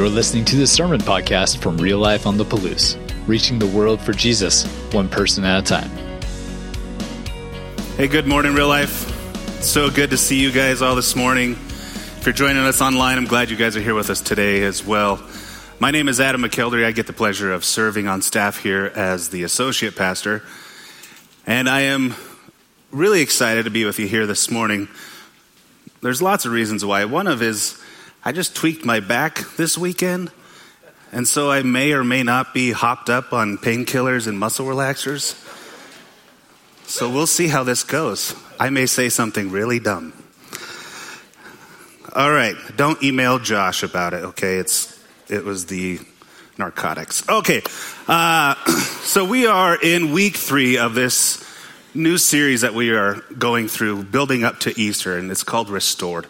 You're listening to the Sermon Podcast from Real Life on the Palouse, reaching the world for Jesus, one person at a time. Hey, good morning, Real Life. So good to see you guys all this morning. If you're joining us online, I'm glad you guys are here with us today as well. My name is Adam McKeldery. I get the pleasure of serving on staff here as the associate pastor. And I am really excited to be with you here this morning. There's lots of reasons why. One of is I just tweaked my back this weekend, and so I may or may not be hopped up on painkillers and muscle relaxers. So we'll see how this goes. I may say something really dumb. All right, don't email Josh about it, okay? It's it was the narcotics. Okay, uh, so we are in week three of this new series that we are going through, building up to Easter, and it's called Restored.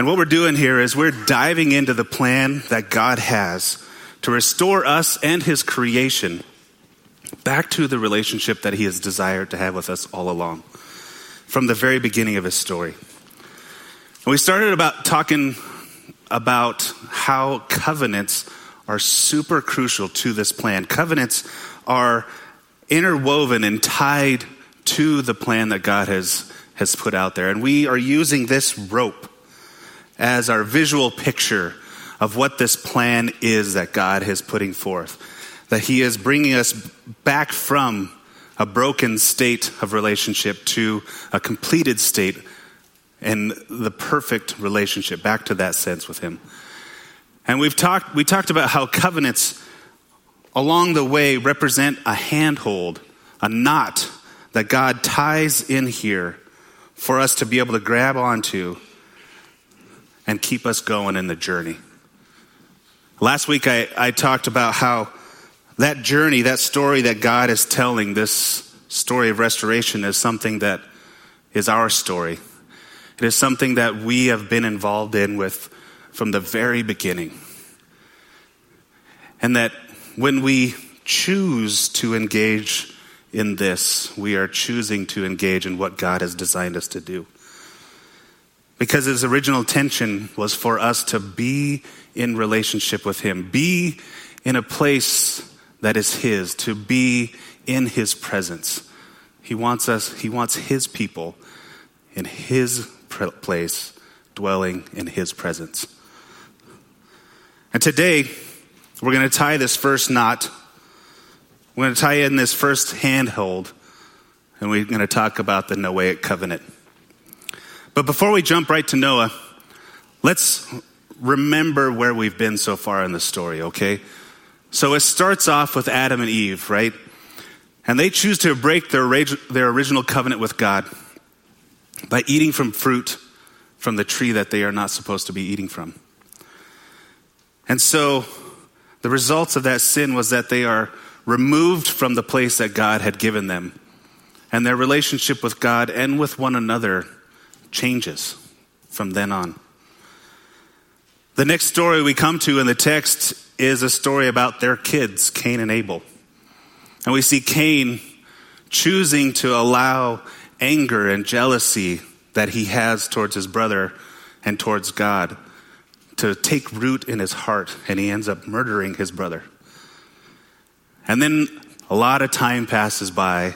And what we're doing here is we're diving into the plan that God has to restore us and His creation back to the relationship that He has desired to have with us all along from the very beginning of His story. And we started about talking about how covenants are super crucial to this plan. Covenants are interwoven and tied to the plan that God has, has put out there. And we are using this rope as our visual picture of what this plan is that God is putting forth. That He is bringing us back from a broken state of relationship to a completed state and the perfect relationship, back to that sense with Him. And we've talked, we talked about how covenants along the way represent a handhold, a knot that God ties in here for us to be able to grab onto and keep us going in the journey. Last week, I, I talked about how that journey, that story that God is telling, this story of restoration, is something that is our story. It is something that we have been involved in with from the very beginning. And that when we choose to engage in this, we are choosing to engage in what God has designed us to do. Because his original intention was for us to be in relationship with him, be in a place that is his, to be in his presence. He wants us, he wants his people in his place, dwelling in his presence. And today, we're going to tie this first knot. We're going to tie in this first handhold, and we're going to talk about the Noahic covenant. But before we jump right to Noah, let's remember where we've been so far in the story, okay? So it starts off with Adam and Eve, right? And they choose to break their, their original covenant with God by eating from fruit from the tree that they are not supposed to be eating from. And so the results of that sin was that they are removed from the place that God had given them. And their relationship with God and with one another changes from then on. The next story we come to in the text is a story about their kids, Cain and Abel. And we see Cain choosing to allow anger and jealousy that he has towards his brother and towards God to take root in his heart, and he ends up murdering his brother. And then a lot of time passes by,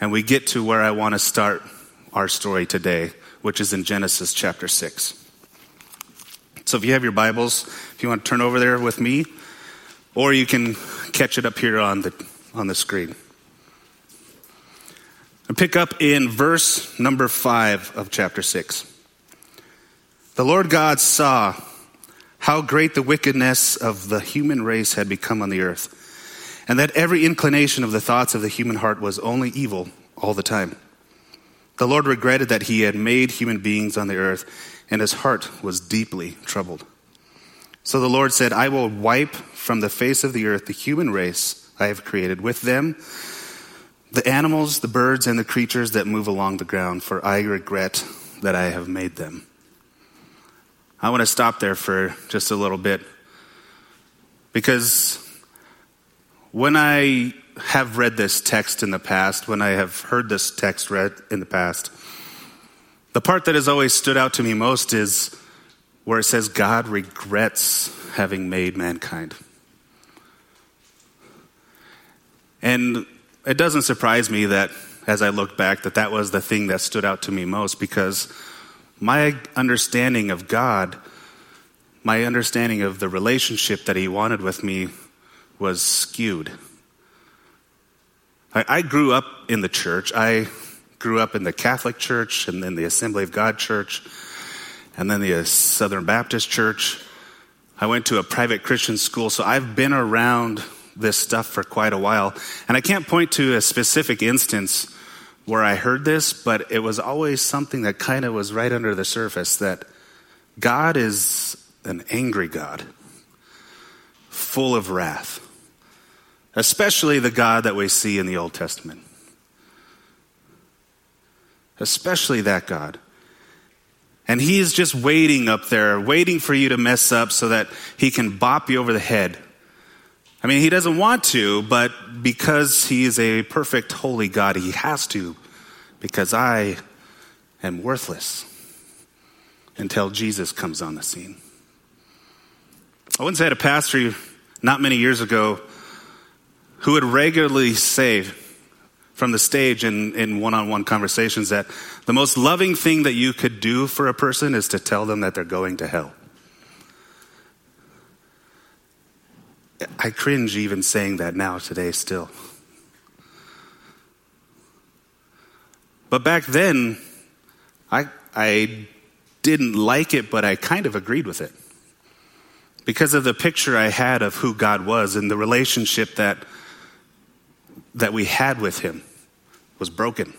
and we get to where I want to start our story today, which is in Genesis chapter 6. So if you have your Bibles, if you want to turn over there with me, or you can catch it up here on the, on the screen. I pick up in verse number 5 of chapter 6. The Lord God saw how great the wickedness of the human race had become on the earth, and that every inclination of the thoughts of the human heart was only evil all the time. The Lord regretted that he had made human beings on the earth, and his heart was deeply troubled. So the Lord said, I will wipe from the face of the earth the human race I have created, with them the animals, the birds, and the creatures that move along the ground, for I regret that I have made them. I want to stop there for just a little bit because when I have read this text in the past, when I have heard this text read in the past, the part that has always stood out to me most is where it says God regrets having made mankind. And it doesn't surprise me that as I look back that that was the thing that stood out to me most because my understanding of God, my understanding of the relationship that he wanted with me was skewed. I, I grew up in the church. I grew up in the Catholic Church and then the Assembly of God Church and then the uh, Southern Baptist Church. I went to a private Christian school, so I've been around this stuff for quite a while. And I can't point to a specific instance where I heard this, but it was always something that kind of was right under the surface that God is an angry God, full of wrath, especially the God that we see in the Old Testament. Especially that God. And he is just waiting up there, waiting for you to mess up so that he can bop you over the head I mean, he doesn't want to, but because he is a perfect, holy God, he has to, because I am worthless until Jesus comes on the scene. I once had a pastor not many years ago who would regularly say from the stage in, in one-on-one conversations that the most loving thing that you could do for a person is to tell them that they're going to hell. I cringe even saying that now, today, still. But back then, I, I didn't like it, but I kind of agreed with it. Because of the picture I had of who God was and the relationship that, that we had with Him was broken.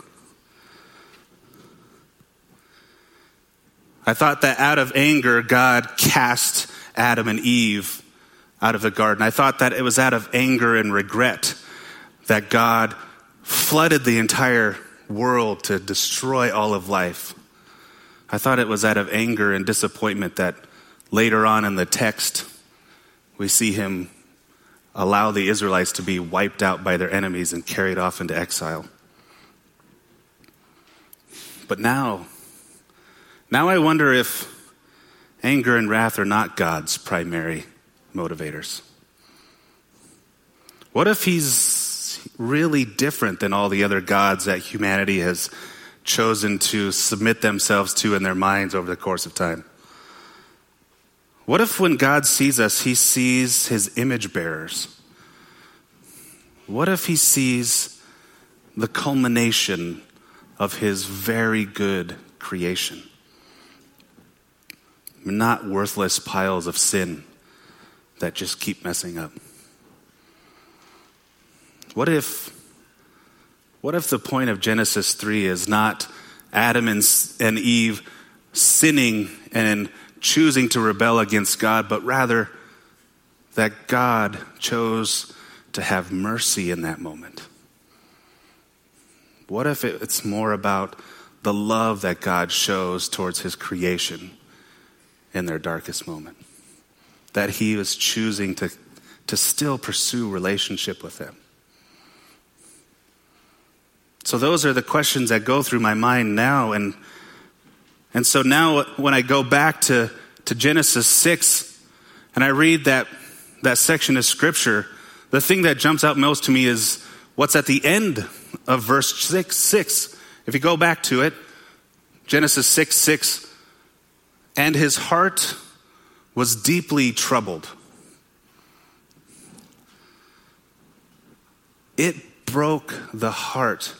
I thought that out of anger, God cast Adam and Eve out of the garden. I thought that it was out of anger and regret that God flooded the entire world to destroy all of life. I thought it was out of anger and disappointment that later on in the text we see him allow the Israelites to be wiped out by their enemies and carried off into exile. But now, now I wonder if anger and wrath are not God's primary motivators? What if he's really different than all the other gods that humanity has chosen to submit themselves to in their minds over the course of time? What if when God sees us, he sees his image bearers? What if he sees the culmination of his very good creation? Not worthless piles of sin that just keep messing up? What if what if the point of Genesis 3 is not Adam and, and Eve sinning and choosing to rebel against God, but rather that God chose to have mercy in that moment? What if it's more about the love that God shows towards his creation in their darkest moment? that he was choosing to, to still pursue relationship with them. So those are the questions that go through my mind now. And, and so now when I go back to, to Genesis 6 and I read that, that section of scripture, the thing that jumps out most to me is what's at the end of verse 6. 6. If you go back to it, Genesis 6 6, and his heart was deeply troubled. It broke the heart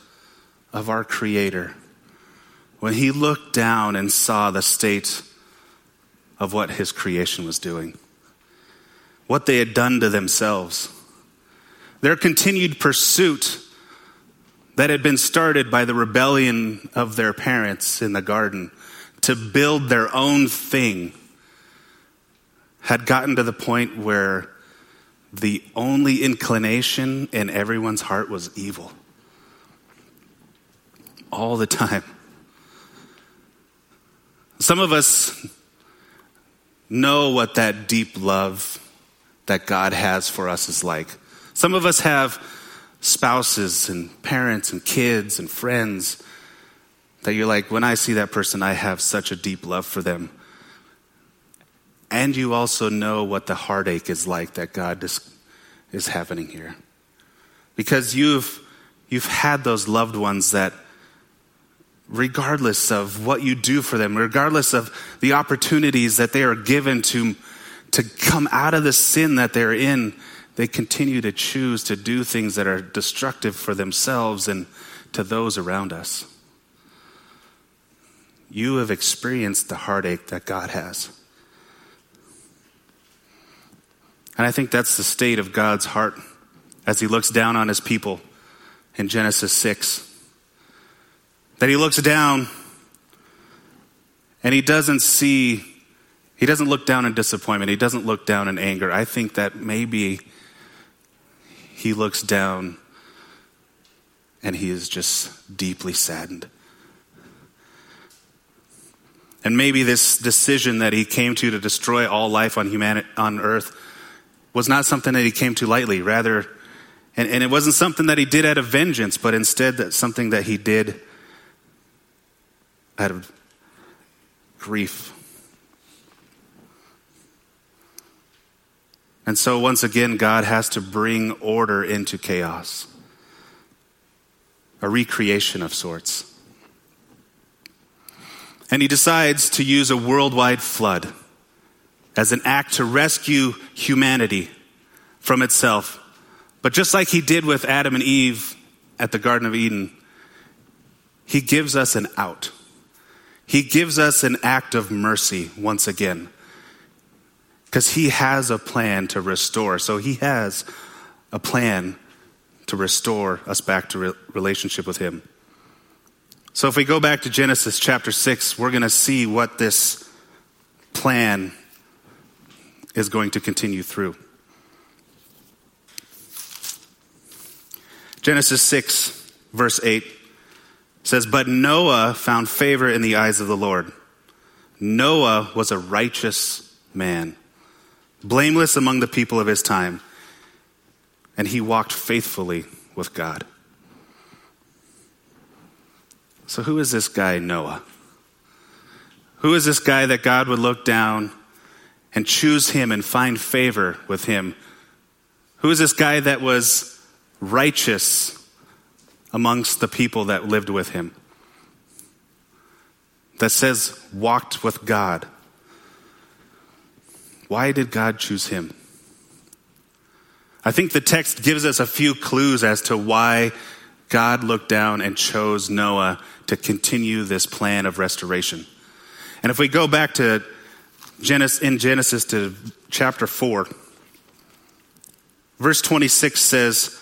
of our Creator when He looked down and saw the state of what His creation was doing, what they had done to themselves, their continued pursuit that had been started by the rebellion of their parents in the garden to build their own thing had gotten to the point where the only inclination in everyone's heart was evil. All the time. Some of us know what that deep love that God has for us is like. Some of us have spouses and parents and kids and friends that you're like, when I see that person, I have such a deep love for them. and you also know what the heartache is like that God is, happening here. Because you've, you've had those loved ones that, regardless of what you do for them, regardless of the opportunities that they are given to, to come out of the sin that they're in, they continue to choose to do things that are destructive for themselves and to those around us. You have experienced the heartache that God has. And I think that's the state of God's heart as he looks down on his people in Genesis 6. That he looks down and he doesn't see, he doesn't look down in disappointment, he doesn't look down in anger. I think that maybe he looks down and he is just deeply saddened. And maybe this decision that he came to to destroy all life on humanity, on earth was not something that he came to lightly. Rather, and, and it wasn't something that he did out of vengeance, but instead that something that he did out of grief. And so, once again, God has to bring order into chaos, a recreation of sorts. And he decides to use a worldwide flood as an act to rescue humanity from itself. But just like he did with Adam and Eve at the Garden of Eden, he gives us an out. He gives us an act of mercy once again. Because he has a plan to restore. So he has a plan to restore us back to re- relationship with him. So if we go back to Genesis chapter 6, we're going to see what this plan is going to continue through. Genesis 6, verse 8 says, But Noah found favor in the eyes of the Lord. Noah was a righteous man, blameless among the people of his time, and he walked faithfully with God. So, who is this guy, Noah? Who is this guy that God would look down and choose him and find favor with him? Who is this guy that was righteous amongst the people that lived with him? That says, walked with God. Why did God choose him? I think the text gives us a few clues as to why God looked down and chose Noah to continue this plan of restoration. And if we go back to Genesis, in Genesis to chapter 4. Verse 26 says,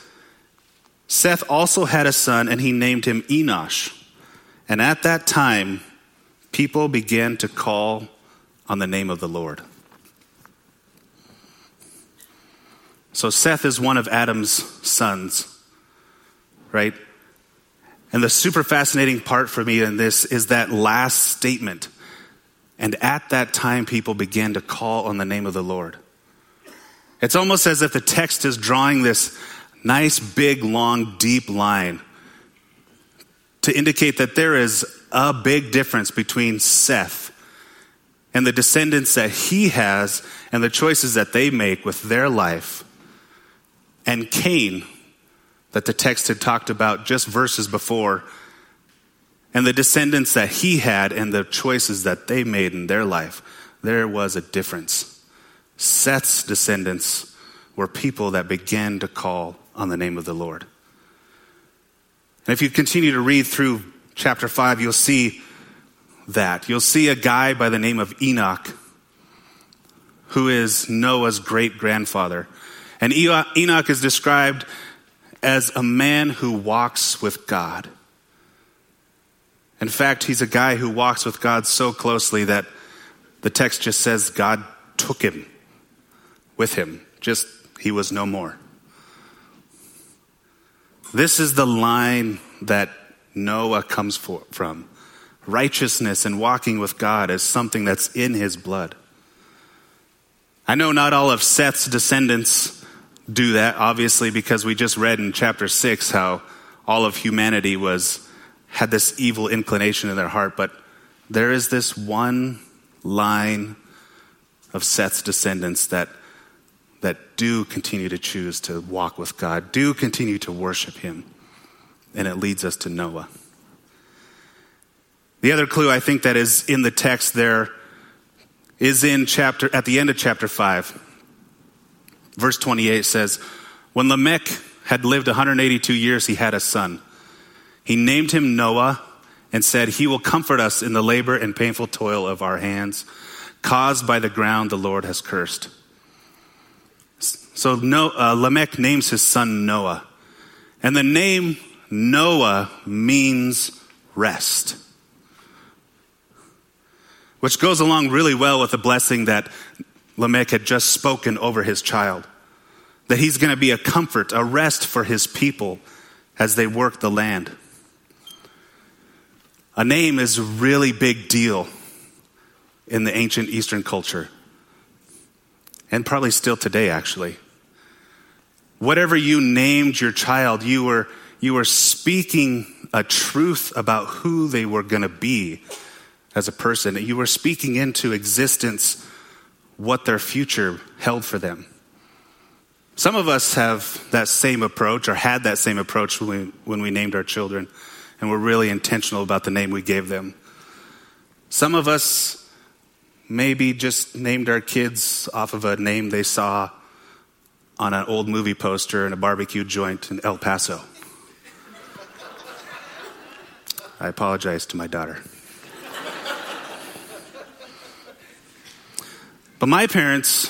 Seth also had a son, and he named him Enosh. And at that time, people began to call on the name of the Lord. So Seth is one of Adam's sons, right? And the super fascinating part for me in this is that last statement and at that time, people began to call on the name of the Lord. It's almost as if the text is drawing this nice, big, long, deep line to indicate that there is a big difference between Seth and the descendants that he has and the choices that they make with their life and Cain that the text had talked about just verses before and the descendants that he had and the choices that they made in their life, there was a difference. Seth's descendants were people that began to call on the name of the Lord. And if you continue to read through chapter 5, you'll see that. You'll see a guy by the name of Enoch, who is Noah's great grandfather. And Enoch is described as a man who walks with God. In fact, he's a guy who walks with God so closely that the text just says God took him with him, just he was no more. This is the line that Noah comes for, from. Righteousness and walking with God is something that's in his blood. I know not all of Seth's descendants do that, obviously, because we just read in chapter 6 how all of humanity was had this evil inclination in their heart, but there is this one line of Seth's descendants that, that do continue to choose to walk with God, do continue to worship Him. And it leads us to Noah. The other clue I think that is in the text there is in chapter, at the end of chapter 5. Verse 28 says, When Lamech had lived 182 years, he had a son. He named him Noah and said, He will comfort us in the labor and painful toil of our hands, caused by the ground the Lord has cursed. So no, uh, Lamech names his son Noah. And the name Noah means rest which goes along really well with the blessing that Lamech had just spoken over his child. That he's going to be a comfort, a rest for his people as they work the land. A name is a really big deal in the ancient Eastern culture, and probably still today, actually. Whatever you named your child, you were, you were speaking a truth about who they were going to be as a person. You were speaking into existence what their future held for them. Some of us have that same approach or had that same approach when we, when we named our children and were really intentional about the name we gave them. Some of us maybe just named our kids off of a name they saw on an old movie poster in a barbecue joint in El Paso. I apologize to my daughter. But my parents,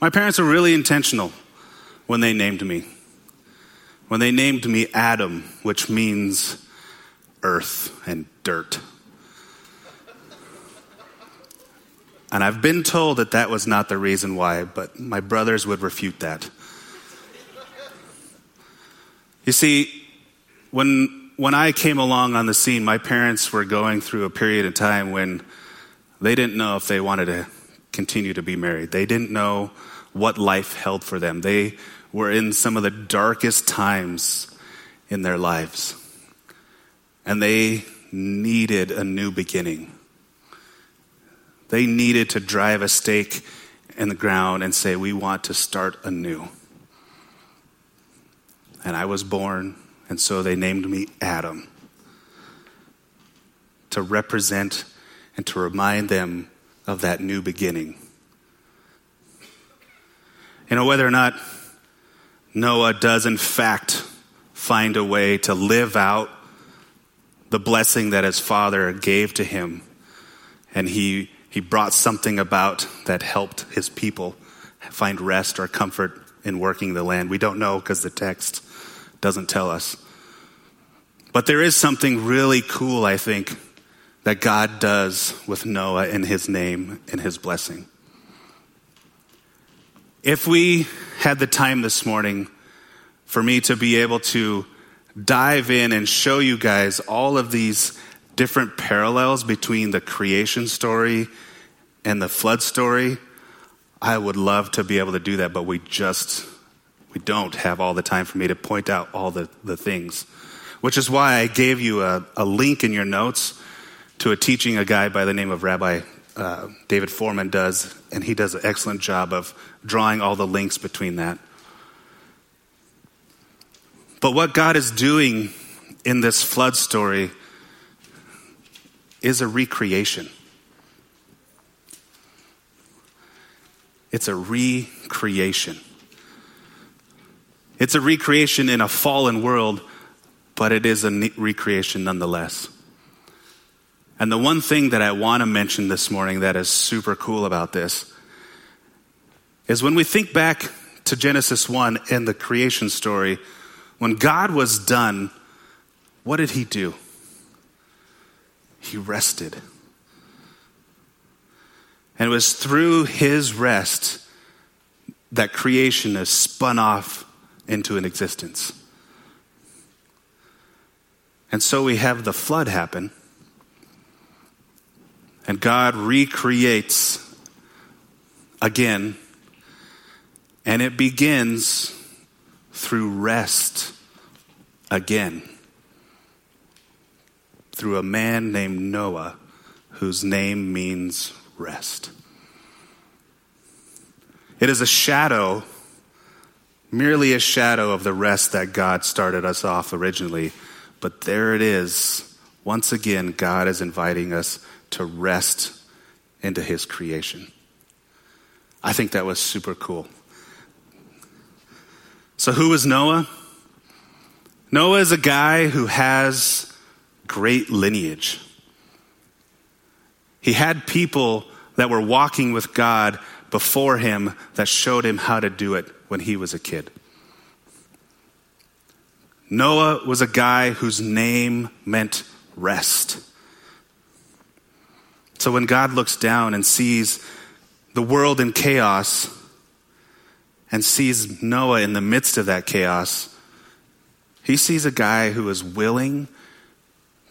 my parents were really intentional when they named me. When they named me Adam, which means earth and dirt. And I've been told that that was not the reason why, but my brothers would refute that. You see, when, when I came along on the scene, my parents were going through a period of time when they didn't know if they wanted to continue to be married. They didn't know what life held for them. They were in some of the darkest times in their lives. And they needed a new beginning. They needed to drive a stake in the ground and say, We want to start anew. And I was born, and so they named me Adam to represent and to remind them of that new beginning. You know, whether or not Noah does, in fact, find a way to live out the blessing that his father gave to him, and he, he brought something about that helped his people find rest or comfort in working the land. We don't know because the text doesn't tell us. But there is something really cool, I think, that God does with Noah in his name and his blessing. If we had the time this morning for me to be able to dive in and show you guys all of these different parallels between the creation story and the flood story, I would love to be able to do that, but we just we don't have all the time for me to point out all the, the things. Which is why I gave you a, a link in your notes to a teaching a guy by the name of Rabbi uh, David Fohrman does, and he does an excellent job of drawing all the links between that. But what God is doing in this flood story is a recreation. It's a recreation. It's a recreation in a fallen world, but it is a recreation nonetheless. And the one thing that I want to mention this morning that is super cool about this is when we think back to Genesis 1 and the creation story, when God was done, what did he do? He rested. And it was through his rest that creation is spun off into an existence. And so we have the flood happen. And God recreates again. And it begins through rest again. Through a man named Noah, whose name means rest. It is a shadow, merely a shadow of the rest that God started us off originally. But there it is. Once again, God is inviting us to rest into his creation. I think that was super cool. So, who is Noah? Noah is a guy who has great lineage. He had people that were walking with God before him that showed him how to do it when he was a kid. Noah was a guy whose name meant rest. So when God looks down and sees the world in chaos and sees Noah in the midst of that chaos, he sees a guy who is willing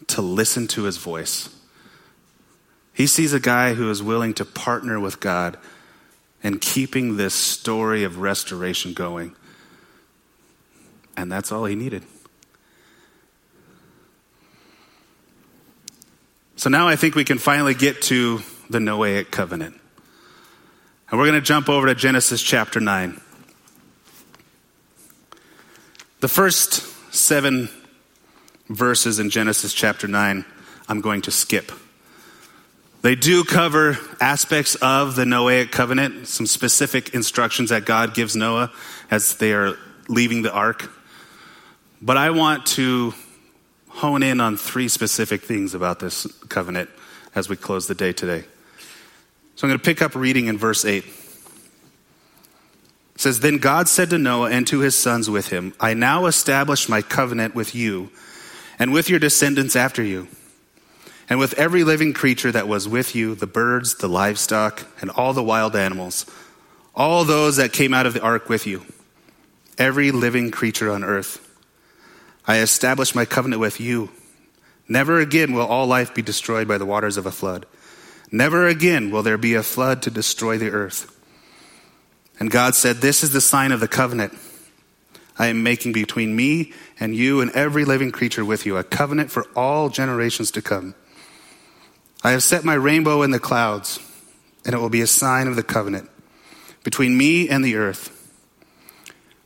to listen to his voice. He sees a guy who is willing to partner with God in keeping this story of restoration going. And that's all he needed. So now I think we can finally get to the Noahic covenant. And we're going to jump over to Genesis chapter 9. The first seven verses in Genesis chapter 9, I'm going to skip. They do cover aspects of the Noahic covenant, some specific instructions that God gives Noah as they are leaving the ark. But I want to hone in on three specific things about this covenant as we close the day today. So I'm going to pick up reading in verse 8. It says, Then God said to Noah and to his sons with him, I now establish my covenant with you and with your descendants after you, and with every living creature that was with you the birds, the livestock, and all the wild animals, all those that came out of the ark with you, every living creature on earth. I establish my covenant with you. Never again will all life be destroyed by the waters of a flood. Never again will there be a flood to destroy the earth. And God said, This is the sign of the covenant I am making between me and you and every living creature with you, a covenant for all generations to come. I have set my rainbow in the clouds, and it will be a sign of the covenant between me and the earth.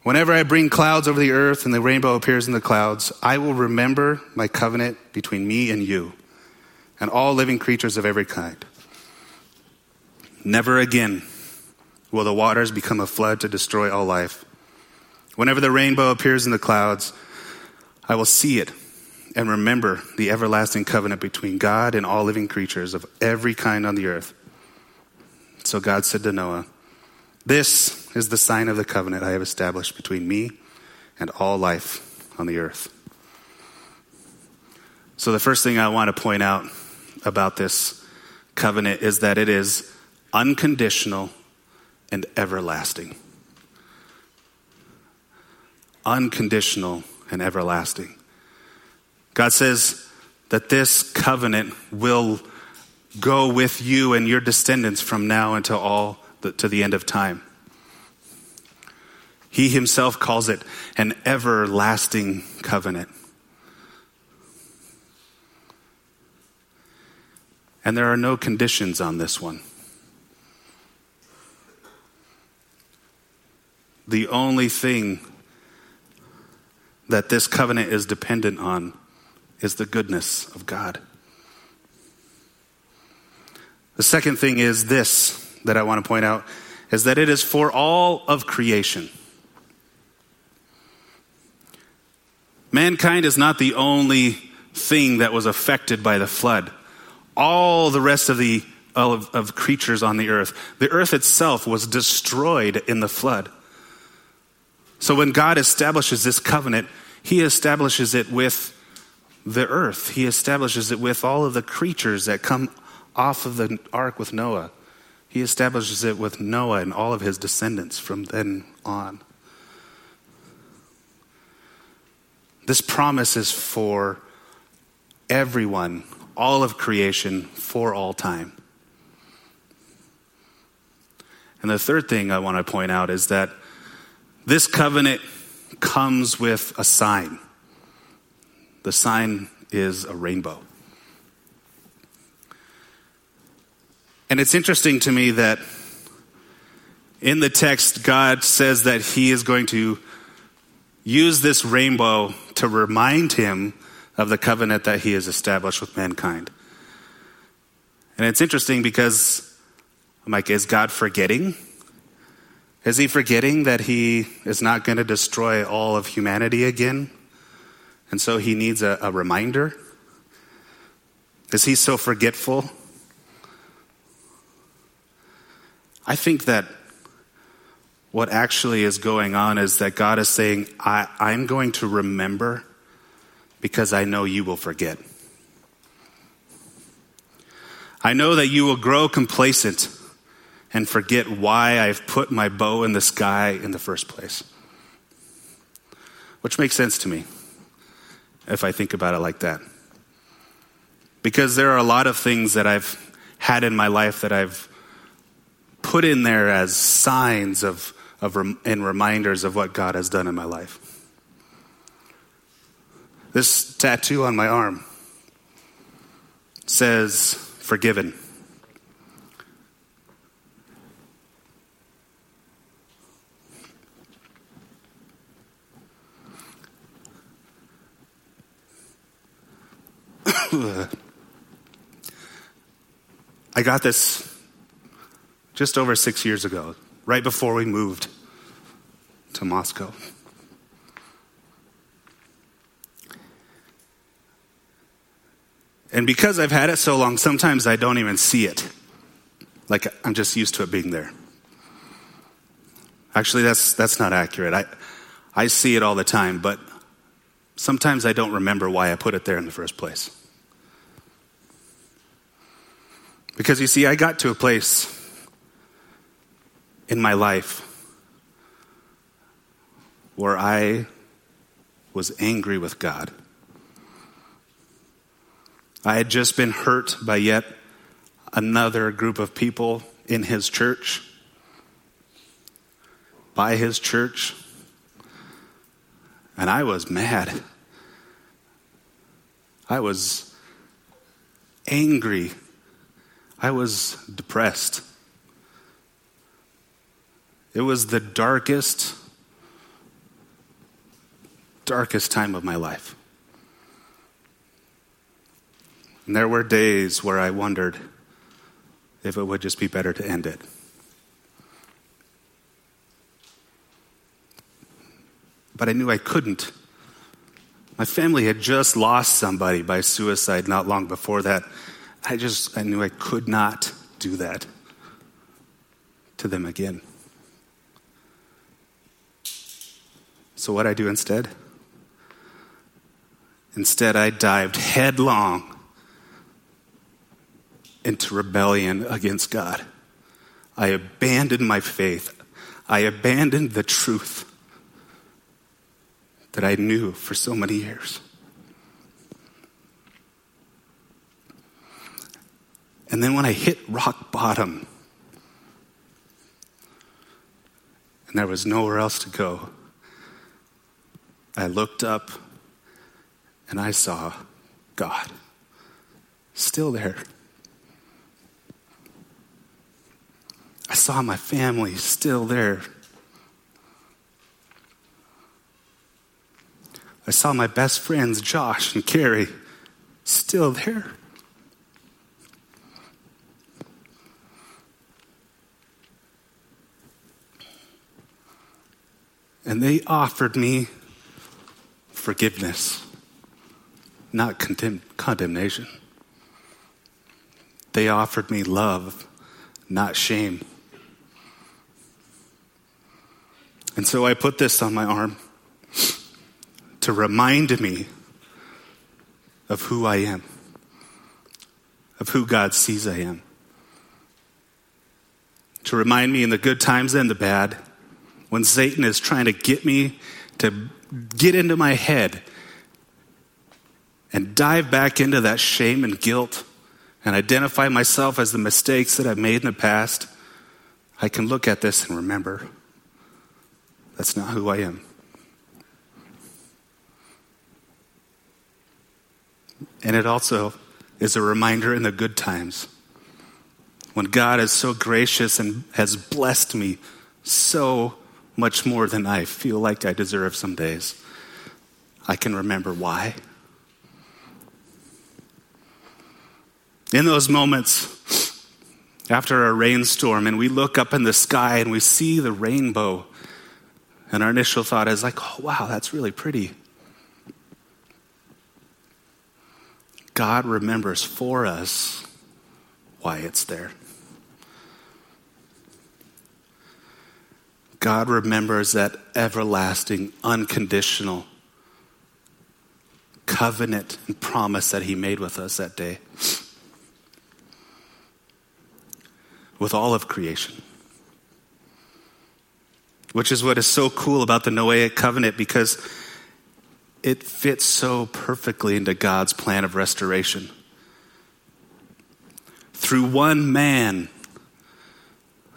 Whenever I bring clouds over the earth and the rainbow appears in the clouds, I will remember my covenant between me and you and all living creatures of every kind. Never again will the waters become a flood to destroy all life. Whenever the rainbow appears in the clouds, I will see it and remember the everlasting covenant between God and all living creatures of every kind on the earth. So God said to Noah, this is the sign of the covenant I have established between me and all life on the earth. So, the first thing I want to point out about this covenant is that it is unconditional and everlasting. Unconditional and everlasting. God says that this covenant will go with you and your descendants from now until all the, to the end of time. He himself calls it an everlasting covenant. And there are no conditions on this one. The only thing that this covenant is dependent on is the goodness of God. The second thing is this that I want to point out is that it is for all of creation. Mankind is not the only thing that was affected by the flood. All the rest of the of, of creatures on the earth, the earth itself was destroyed in the flood. So when God establishes this covenant, he establishes it with the earth. He establishes it with all of the creatures that come off of the ark with Noah. He establishes it with Noah and all of his descendants from then on. This promise is for everyone, all of creation, for all time. And the third thing I want to point out is that this covenant comes with a sign. The sign is a rainbow. And it's interesting to me that In the text, God says that He is going to use this rainbow to remind Him of the covenant that He has established with mankind. And it's interesting because I'm like, is God forgetting? Is He forgetting that He is not going to destroy all of humanity again? And so He needs a, a reminder? Is He so forgetful? I think that what actually is going on is that God is saying, I, I'm going to remember because I know you will forget. I know that you will grow complacent and forget why I've put my bow in the sky in the first place. Which makes sense to me if I think about it like that. Because there are a lot of things that I've had in my life that I've put in there as signs of, of and reminders of what God has done in my life. This tattoo on my arm says, forgiven. I got this just over six years ago, right before we moved to Moscow. And because I've had it so long, sometimes I don't even see it. Like I'm just used to it being there. Actually, that's, that's not accurate. I, I see it all the time, but sometimes I don't remember why I put it there in the first place. Because you see, I got to a place in my life where I was angry with God. I had just been hurt by yet another group of people in his church, by his church, and I was mad. I was angry. I was depressed. It was the darkest, darkest time of my life. And there were days where I wondered if it would just be better to end it. But I knew I couldn't. My family had just lost somebody by suicide not long before that. I just, I knew I could not do that to them again. So, what I do instead? Instead, I dived headlong into rebellion against God. I abandoned my faith. I abandoned the truth that I knew for so many years. And then when I hit rock bottom, and there was nowhere else to go, I looked up and I saw God still there. I saw my family still there. I saw my best friends, Josh and Carrie, still there. And they offered me forgiveness, not condemn- condemnation. They offered me love, not shame. And so I put this on my arm to remind me of who I am, of who God sees I am. To remind me in the good times and the bad, when Satan is trying to get me to get into my head and dive back into that shame and guilt and identify myself as the mistakes that I've made in the past, I can look at this and remember that's not who I am. And it also is a reminder in the good times when God is so gracious and has blessed me so much more than I feel like I deserve some days. I can remember why. In those moments, after a rainstorm, and we look up in the sky and we see the rainbow, and our initial thought is like, oh, wow, that's really pretty. God remembers for us why it's there. God remembers that everlasting, unconditional covenant and promise that He made with us that day. With all of creation. Which is what is so cool about the Noahic covenant because it fits so perfectly into God's plan of restoration. Through one man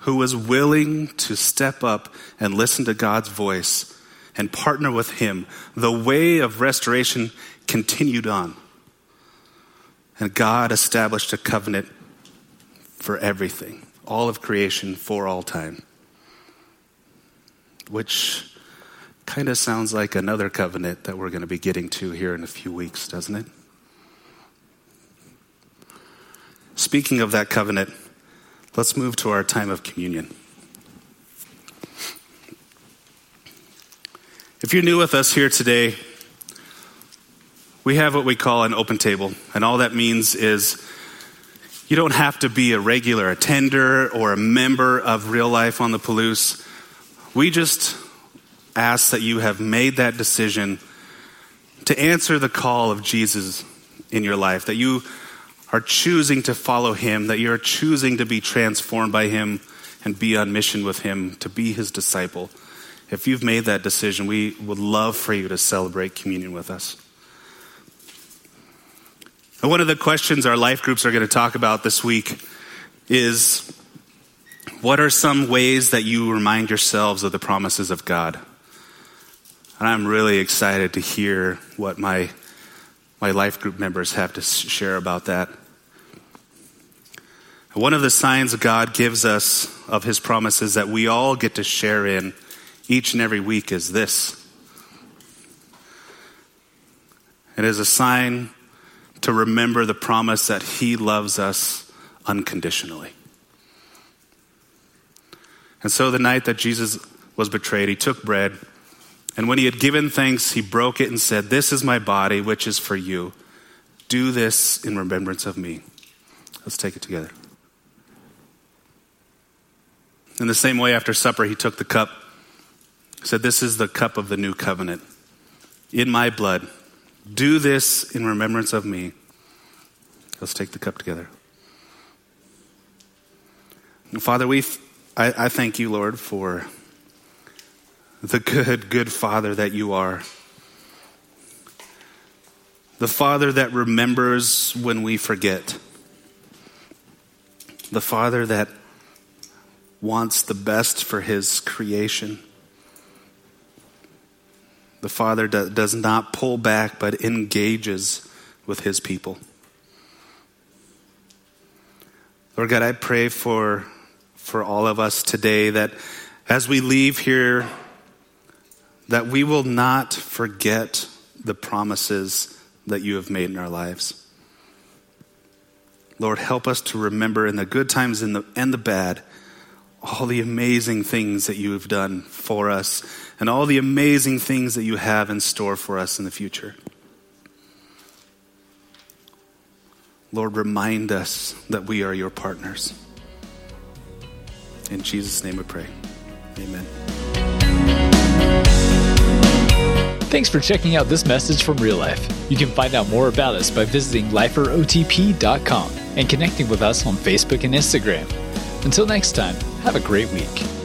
who was willing to step up and listen to God's voice and partner with Him, the way of restoration continued on. And God established a covenant for everything, all of creation for all time. Which kind of sounds like another covenant that we're going to be getting to here in a few weeks, doesn't it? Speaking of that covenant, Let's move to our time of communion. If you're new with us here today, we have what we call an open table. And all that means is you don't have to be a regular attender or a member of Real Life on the Palouse. We just ask that you have made that decision to answer the call of Jesus in your life, that you are choosing to follow Him, that you're choosing to be transformed by Him and be on mission with Him, to be His disciple. If you've made that decision, we would love for you to celebrate communion with us. And one of the questions our life groups are going to talk about this week is what are some ways that you remind yourselves of the promises of God? And I'm really excited to hear what my, my life group members have to share about that. One of the signs God gives us of his promises that we all get to share in each and every week is this. It is a sign to remember the promise that he loves us unconditionally. And so the night that Jesus was betrayed, he took bread, and when he had given thanks, he broke it and said, This is my body, which is for you. Do this in remembrance of me. Let's take it together. In the same way, after supper, he took the cup, said, This is the cup of the new covenant in my blood. Do this in remembrance of me. Let's take the cup together. And Father, we, I, I thank you, Lord, for the good, good Father that you are. The Father that remembers when we forget. The Father that wants the best for his creation. The Father does not pull back, but engages with his people. Lord God, I pray for, for all of us today that as we leave here, that we will not forget the promises that you have made in our lives. Lord, help us to remember in the good times and the, and the bad all the amazing things that you have done for us and all the amazing things that you have in store for us in the future. Lord, remind us that we are your partners. In Jesus' name we pray. Amen. Thanks for checking out this message from Real Life. You can find out more about us by visiting liferotp.com and connecting with us on Facebook and Instagram. Until next time, have a great week.